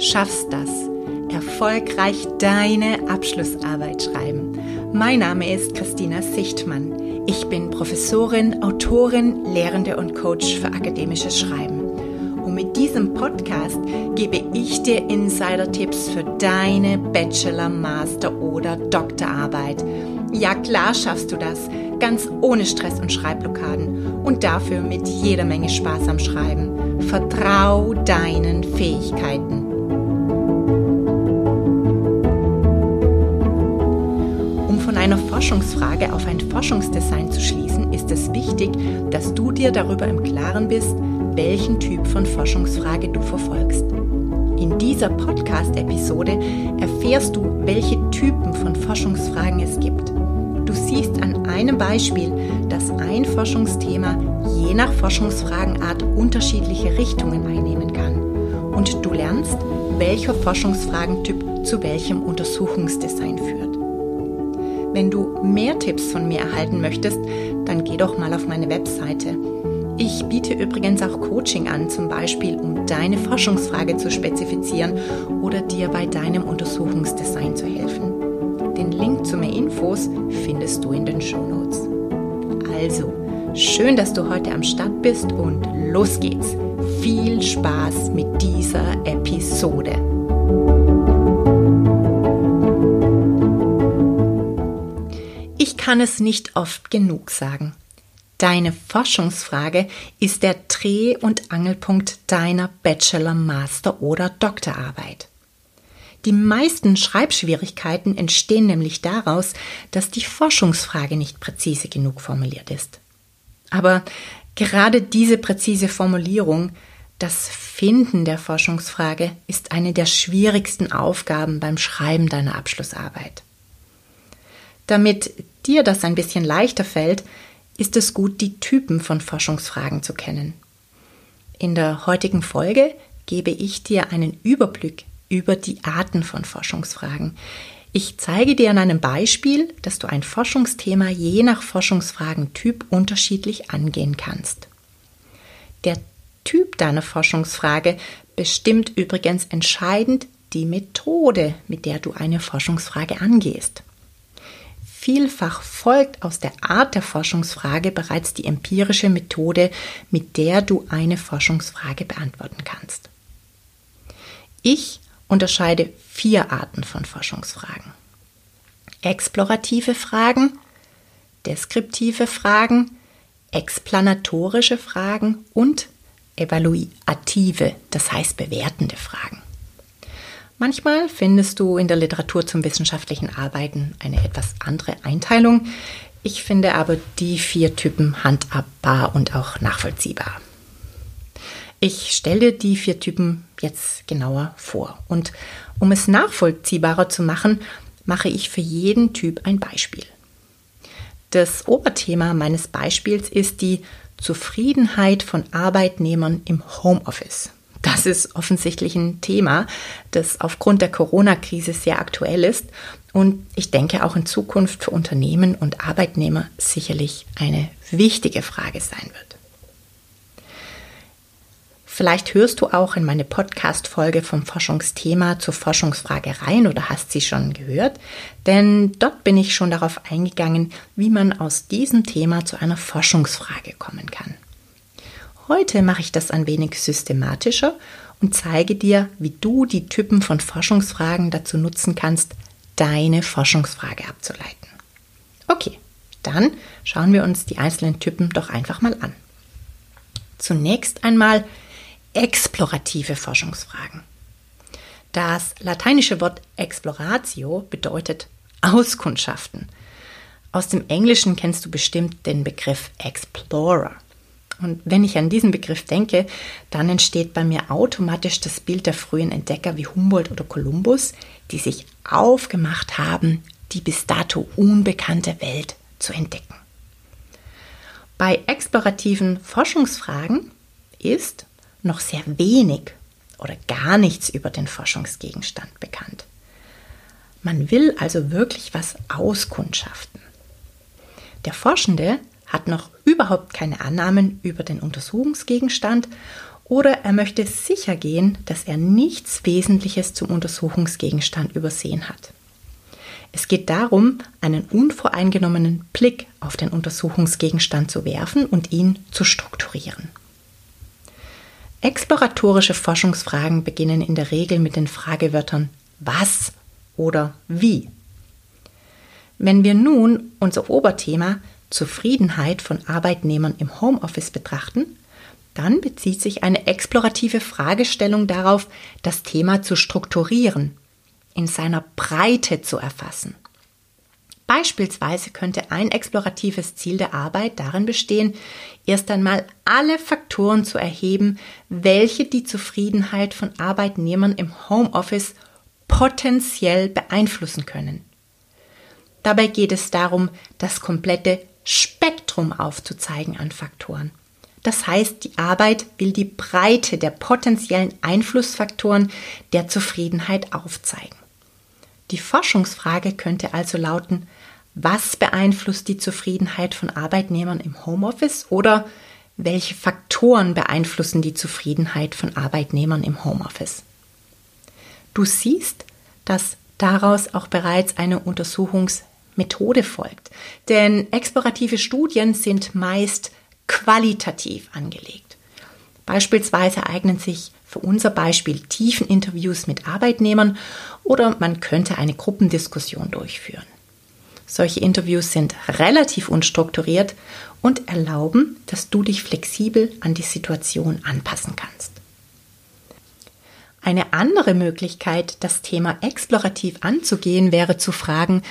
schaffst das. Erfolgreich deine Abschlussarbeit schreiben. Mein Name ist Christina Sichtmann. Ich bin Professorin, Autorin, Lehrende und Coach für akademisches Schreiben. Und mit diesem Podcast gebe ich dir Insider-Tipps für deine Bachelor-, Master- oder Doktorarbeit. Ja, klar schaffst du das, ganz ohne Stress und Schreibblockaden und dafür mit jeder Menge Spaß am Schreiben. Vertrau deinen Fähigkeiten. Einer Forschungsfrage auf ein Forschungsdesign zu schließen, ist es wichtig, dass du dir darüber im Klaren bist, welchen Typ von Forschungsfrage du verfolgst. In dieser Podcast-Episode erfährst du, welche Typen von Forschungsfragen es gibt. Du siehst an einem Beispiel, dass ein Forschungsthema je nach Forschungsfragenart unterschiedliche Richtungen einnehmen kann. Und du lernst, welcher Forschungsfragentyp zu welchem Untersuchungsdesign führt. Wenn du mehr Tipps von mir erhalten möchtest, dann geh doch mal auf meine Webseite. Ich biete übrigens auch Coaching an, zum Beispiel um deine Forschungsfrage zu spezifizieren oder dir bei deinem Untersuchungsdesign zu helfen. Den Link zu mehr Infos findest du in den Show Notes. Also, schön, dass du heute am Start bist und los geht's. Viel Spaß mit dieser Episode. Kann es nicht oft genug sagen. Deine Forschungsfrage ist der Dreh- und Angelpunkt deiner Bachelor-, Master- oder Doktorarbeit. Die meisten Schreibschwierigkeiten entstehen nämlich daraus, dass die Forschungsfrage nicht präzise genug formuliert ist. Aber gerade diese präzise Formulierung, das Finden der Forschungsfrage, ist eine der schwierigsten Aufgaben beim Schreiben deiner Abschlussarbeit. Damit dir das ein bisschen leichter fällt, ist es gut, die Typen von Forschungsfragen zu kennen. In der heutigen Folge gebe ich dir einen Überblick über die Arten von Forschungsfragen. Ich zeige dir an einem Beispiel, dass du ein Forschungsthema je nach Forschungsfragentyp unterschiedlich angehen kannst. Der Typ deiner Forschungsfrage bestimmt übrigens entscheidend die Methode, mit der du eine Forschungsfrage angehst. Vielfach folgt aus der Art der Forschungsfrage bereits die empirische Methode, mit der du eine Forschungsfrage beantworten kannst. Ich unterscheide vier Arten von Forschungsfragen. Explorative Fragen, deskriptive Fragen, explanatorische Fragen und evaluative, das heißt bewertende Fragen. Manchmal findest du in der Literatur zum wissenschaftlichen Arbeiten eine etwas andere Einteilung. Ich finde aber die vier Typen handhabbar und auch nachvollziehbar. Ich stelle dir die vier Typen jetzt genauer vor. Und um es nachvollziehbarer zu machen, mache ich für jeden Typ ein Beispiel. Das Oberthema meines Beispiels ist die Zufriedenheit von Arbeitnehmern im Homeoffice. Das ist offensichtlich ein Thema, das aufgrund der Corona-Krise sehr aktuell ist und ich denke auch in Zukunft für Unternehmen und Arbeitnehmer sicherlich eine wichtige Frage sein wird. Vielleicht hörst du auch in meine Podcast-Folge vom Forschungsthema zur Forschungsfrage rein oder hast sie schon gehört, denn dort bin ich schon darauf eingegangen, wie man aus diesem Thema zu einer Forschungsfrage kommen kann. Heute mache ich das ein wenig systematischer und zeige dir, wie du die Typen von Forschungsfragen dazu nutzen kannst, deine Forschungsfrage abzuleiten. Okay, dann schauen wir uns die einzelnen Typen doch einfach mal an. Zunächst einmal explorative Forschungsfragen. Das lateinische Wort exploratio bedeutet Auskundschaften. Aus dem Englischen kennst du bestimmt den Begriff Explorer. Und wenn ich an diesen Begriff denke, dann entsteht bei mir automatisch das Bild der frühen Entdecker wie Humboldt oder Kolumbus, die sich aufgemacht haben, die bis dato unbekannte Welt zu entdecken. Bei explorativen Forschungsfragen ist noch sehr wenig oder gar nichts über den Forschungsgegenstand bekannt. Man will also wirklich was auskundschaften. Der Forschende hat noch überhaupt keine Annahmen über den Untersuchungsgegenstand oder er möchte sicher gehen, dass er nichts Wesentliches zum Untersuchungsgegenstand übersehen hat. Es geht darum, einen unvoreingenommenen Blick auf den Untersuchungsgegenstand zu werfen und ihn zu strukturieren. Exploratorische Forschungsfragen beginnen in der Regel mit den Fragewörtern was oder wie. Wenn wir nun unser Oberthema Zufriedenheit von Arbeitnehmern im Homeoffice betrachten, dann bezieht sich eine explorative Fragestellung darauf, das Thema zu strukturieren, in seiner Breite zu erfassen. Beispielsweise könnte ein exploratives Ziel der Arbeit darin bestehen, erst einmal alle Faktoren zu erheben, welche die Zufriedenheit von Arbeitnehmern im Homeoffice potenziell beeinflussen können. Dabei geht es darum, das komplette Spektrum aufzuzeigen an Faktoren. Das heißt, die Arbeit will die Breite der potenziellen Einflussfaktoren der Zufriedenheit aufzeigen. Die Forschungsfrage könnte also lauten, was beeinflusst die Zufriedenheit von Arbeitnehmern im Homeoffice oder welche Faktoren beeinflussen die Zufriedenheit von Arbeitnehmern im Homeoffice? Du siehst, dass daraus auch bereits eine Untersuchungsmethode folgt. Denn explorative Studien sind meist qualitativ angelegt. Beispielsweise eignen sich für unser Beispiel Tiefeninterviews mit Arbeitnehmern oder man könnte eine Gruppendiskussion durchführen. Solche Interviews sind relativ unstrukturiert und erlauben, dass du dich flexibel an die Situation anpassen kannst. Eine andere Möglichkeit, das Thema explorativ anzugehen, wäre zu fragen,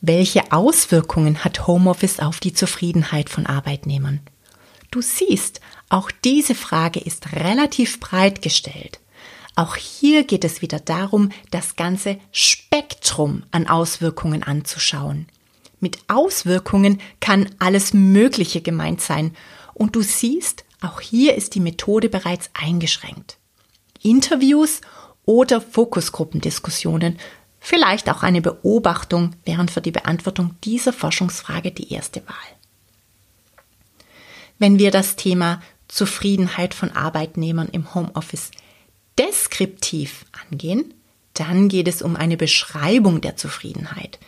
welche Auswirkungen hat Homeoffice auf die Zufriedenheit von Arbeitnehmern? Du siehst, auch diese Frage ist relativ breit gestellt. Auch hier geht es wieder darum, das ganze Spektrum an Auswirkungen anzuschauen. Mit Auswirkungen kann alles Mögliche gemeint sein. Und du siehst, auch hier ist die Methode bereits eingeschränkt. Interviews oder Fokusgruppendiskussionen, vielleicht auch eine Beobachtung wären für die Beantwortung dieser Forschungsfrage die erste Wahl. Wenn wir das Thema Zufriedenheit von Arbeitnehmern im Homeoffice deskriptiv angehen, dann geht es um eine Beschreibung der Zufriedenheit.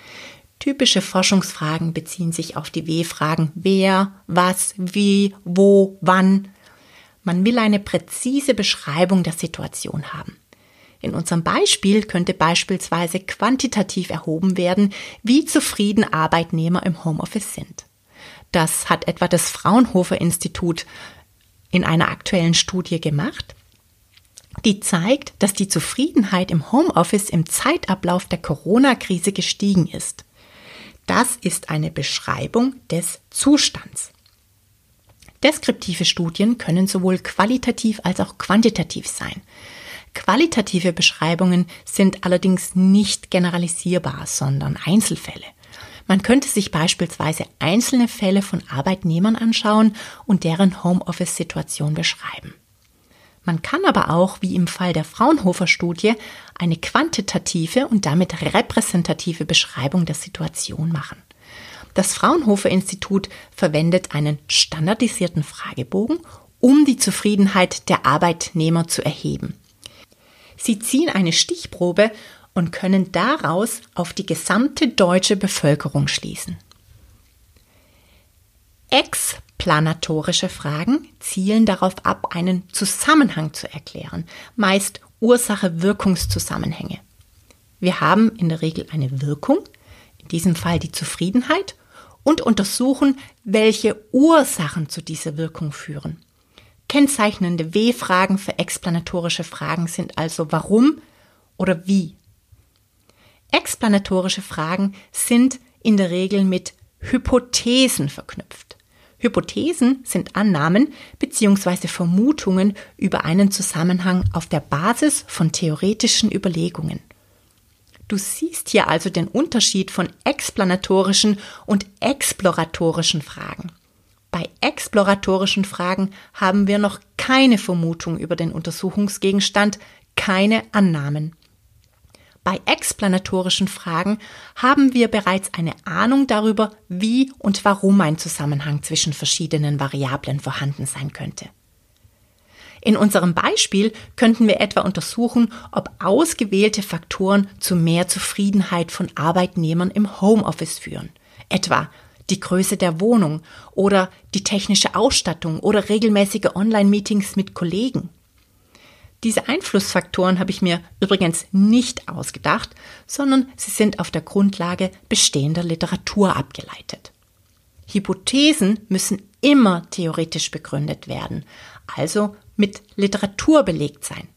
Typische Forschungsfragen beziehen sich auf die W-Fragen wer, was, wie, wo, wann. Man will eine präzise Beschreibung der Situation haben. In unserem Beispiel könnte beispielsweise quantitativ erhoben werden, wie zufrieden Arbeitnehmer im Homeoffice sind. Das hat etwa das Fraunhofer Institut in einer aktuellen Studie gemacht. Die zeigt, dass die Zufriedenheit im Homeoffice im Zeitablauf der Corona-Krise gestiegen ist. Das ist eine Beschreibung des Zustands. Deskriptive Studien können sowohl qualitativ als auch quantitativ sein. Qualitative Beschreibungen sind allerdings nicht generalisierbar, sondern Einzelfälle. Man könnte sich beispielsweise einzelne Fälle von Arbeitnehmern anschauen und deren Homeoffice-Situation beschreiben. Man kann aber auch, wie im Fall der Fraunhofer-Studie, eine quantitative und damit repräsentative Beschreibung der Situation machen. Das Fraunhofer Institut verwendet einen standardisierten Fragebogen, um die Zufriedenheit der Arbeitnehmer zu erheben. Sie ziehen eine Stichprobe und können daraus auf die gesamte deutsche Bevölkerung schließen. Explanatorische Fragen zielen darauf ab, einen Zusammenhang zu erklären, meist Ursache-Wirkungszusammenhänge. Wir haben in der Regel eine Wirkung, in diesem Fall die Zufriedenheit, und untersuchen, welche Ursachen zu dieser Wirkung führen. Kennzeichnende W-Fragen für explanatorische Fragen sind also warum oder wie. Explanatorische Fragen sind in der Regel mit Hypothesen verknüpft. Hypothesen sind Annahmen bzw. Vermutungen über einen Zusammenhang auf der Basis von theoretischen Überlegungen. Du siehst hier also den Unterschied von explanatorischen und exploratorischen Fragen. Exploratorischen Fragen haben wir noch keine Vermutung über den Untersuchungsgegenstand, keine Annahmen. Bei explanatorischen Fragen haben wir bereits eine Ahnung darüber, wie und warum ein Zusammenhang zwischen verschiedenen Variablen vorhanden sein könnte. In unserem Beispiel könnten wir etwa untersuchen, ob ausgewählte Faktoren zu mehr Zufriedenheit von Arbeitnehmern im Homeoffice führen. Etwa die Größe der Wohnung oder die technische Ausstattung oder regelmäßige Online-Meetings mit Kollegen. Diese Einflussfaktoren habe ich mir übrigens nicht ausgedacht, sondern sie sind auf der Grundlage bestehender Literatur abgeleitet. Hypothesen müssen immer theoretisch begründet werden, also mit Literatur belegt sein.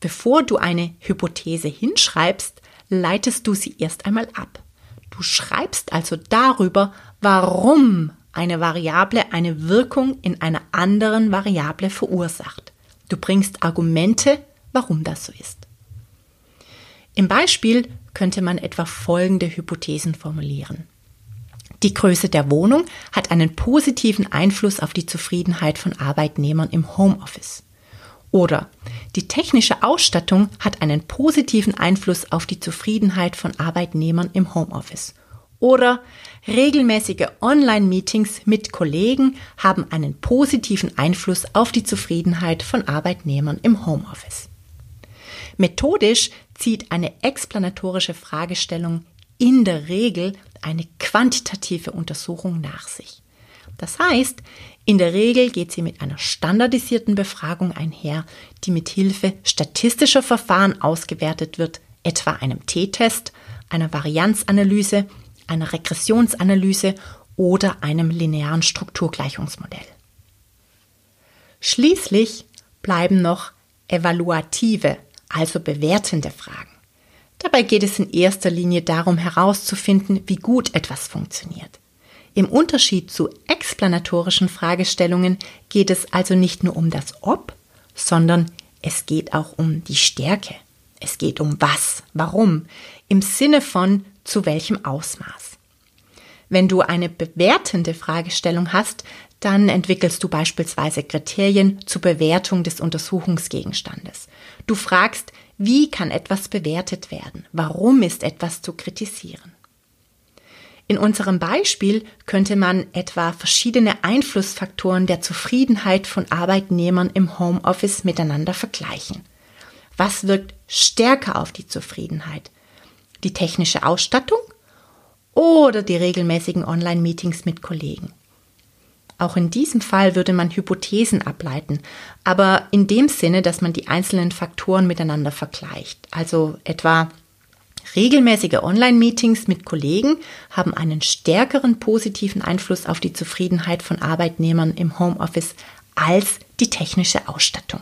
Bevor du eine Hypothese hinschreibst, leitest du sie erst einmal ab. Du schreibst also darüber, warum eine Variable eine Wirkung in einer anderen Variable verursacht. Du bringst Argumente, warum das so ist. Im Beispiel könnte man etwa folgende Hypothesen formulieren. Die Größe der Wohnung hat einen positiven Einfluss auf die Zufriedenheit von Arbeitnehmern im Homeoffice. Oder die technische Ausstattung hat einen positiven Einfluss auf die Zufriedenheit von Arbeitnehmern im Homeoffice. Oder regelmäßige Online-Meetings mit Kollegen haben einen positiven Einfluss auf die Zufriedenheit von Arbeitnehmern im Homeoffice. Methodisch zieht eine explanatorische Fragestellung in der Regel eine quantitative Untersuchung nach sich. Das heißt, in der Regel geht sie mit einer standardisierten Befragung einher, die mit Hilfe statistischer Verfahren ausgewertet wird, etwa einem T-Test, einer Varianzanalyse einer Regressionsanalyse oder einem linearen Strukturgleichungsmodell. Schließlich bleiben noch evaluative, also bewertende Fragen. Dabei geht es in erster Linie darum herauszufinden, wie gut etwas funktioniert. Im Unterschied zu explanatorischen Fragestellungen geht es also nicht nur um das Ob, sondern es geht auch um die Stärke. Es geht um was, warum, im Sinne von zu welchem Ausmaß. Wenn du eine bewertende Fragestellung hast, dann entwickelst du beispielsweise Kriterien zur Bewertung des Untersuchungsgegenstandes. Du fragst, wie kann etwas bewertet werden? Warum ist etwas zu kritisieren? In unserem Beispiel könnte man etwa verschiedene Einflussfaktoren der Zufriedenheit von Arbeitnehmern im Homeoffice miteinander vergleichen. Was wirkt stärker auf die Zufriedenheit? die technische Ausstattung oder die regelmäßigen Online-Meetings mit Kollegen. Auch in diesem Fall würde man Hypothesen ableiten, aber in dem Sinne, dass man die einzelnen Faktoren miteinander vergleicht. Also etwa regelmäßige Online-Meetings mit Kollegen haben einen stärkeren positiven Einfluss auf die Zufriedenheit von Arbeitnehmern im Homeoffice als die technische Ausstattung.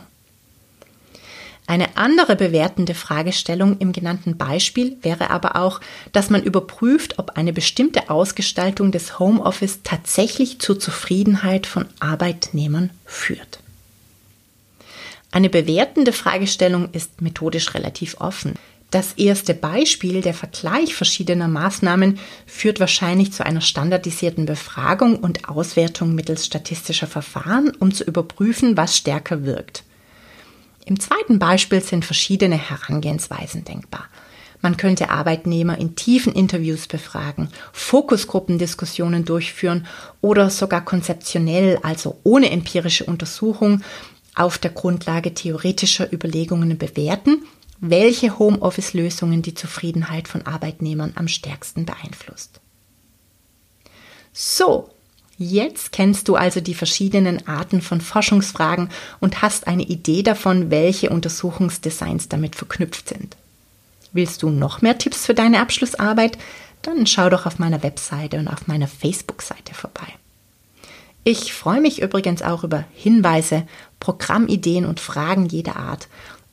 Eine andere bewertende Fragestellung im genannten Beispiel wäre aber auch, dass man überprüft, ob eine bestimmte Ausgestaltung des Homeoffice tatsächlich zur Zufriedenheit von Arbeitnehmern führt. Eine bewertende Fragestellung ist methodisch relativ offen. Das erste Beispiel, der Vergleich verschiedener Maßnahmen, führt wahrscheinlich zu einer standardisierten Befragung und Auswertung mittels statistischer Verfahren, um zu überprüfen, was stärker wirkt. Im zweiten Beispiel sind verschiedene Herangehensweisen denkbar. Man könnte Arbeitnehmer in tiefen Interviews befragen, Fokusgruppendiskussionen durchführen oder sogar konzeptionell, also ohne empirische Untersuchung, auf der Grundlage theoretischer Überlegungen bewerten, welche Homeoffice-Lösungen die Zufriedenheit von Arbeitnehmern am stärksten beeinflusst. So, Jetzt kennst du also die verschiedenen Arten von Forschungsfragen und hast eine Idee davon, welche Untersuchungsdesigns damit verknüpft sind. Willst du noch mehr Tipps für deine Abschlussarbeit? Dann schau doch auf meiner Webseite und auf meiner Facebook-Seite vorbei. Ich freue mich übrigens auch über Hinweise, Programmideen und Fragen jeder Art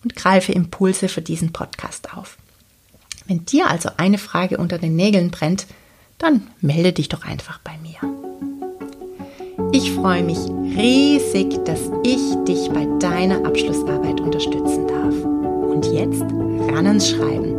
und greife Impulse für diesen Podcast auf. Wenn dir also eine Frage unter den Nägeln brennt, dann melde dich doch einfach bei mir. Ich freue mich riesig, dass ich dich bei deiner Abschlussarbeit unterstützen darf. Und jetzt ran ans Schreiben.